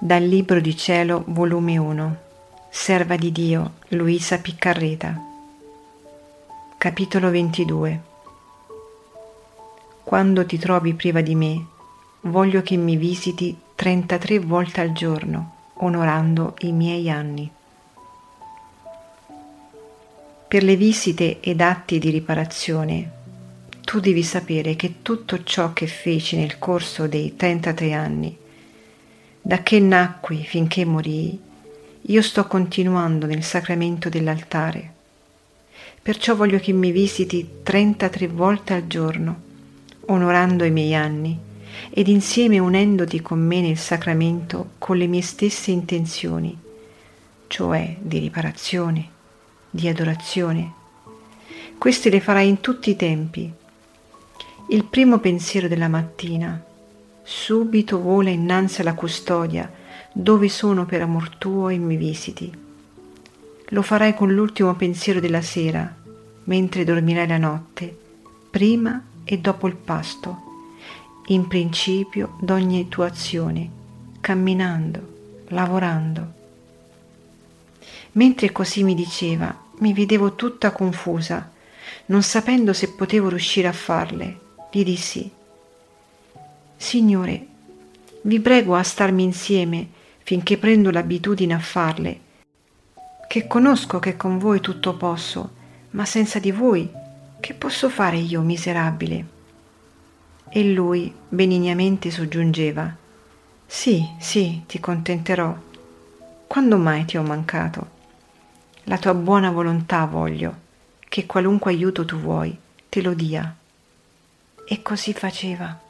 Dal Libro di Cielo, volume 1, Serva di Dio, Luisa Piccarreta. Capitolo 22. Quando ti trovi priva di me, voglio che mi visiti 33 volte al giorno, onorando i miei anni. Per le visite ed atti di riparazione, tu devi sapere che tutto ciò che feci nel corso dei 33 anni, da che nacqui finché morii, io sto continuando nel sacramento dell'altare. Perciò voglio che mi visiti 33 volte al giorno, onorando i miei anni ed insieme unendoti con me nel sacramento con le mie stesse intenzioni, cioè di riparazione, di adorazione. Queste le farai in tutti i tempi. Il primo pensiero della mattina, subito vola innanzi alla custodia, dove sono per amor tuo e mi visiti. Lo farai con l'ultimo pensiero della sera, mentre dormirai la notte, prima e dopo il pasto in principio d'ogni tua azione, camminando, lavorando. Mentre così mi diceva, mi vedevo tutta confusa, non sapendo se potevo riuscire a farle. Gli dissi, Signore, vi prego a starmi insieme finché prendo l'abitudine a farle, che conosco che con voi tutto posso, ma senza di voi che posso fare io miserabile? E lui benignamente soggiungeva, Sì, sì, ti contenterò. Quando mai ti ho mancato? La tua buona volontà voglio, che qualunque aiuto tu vuoi te lo dia. E così faceva.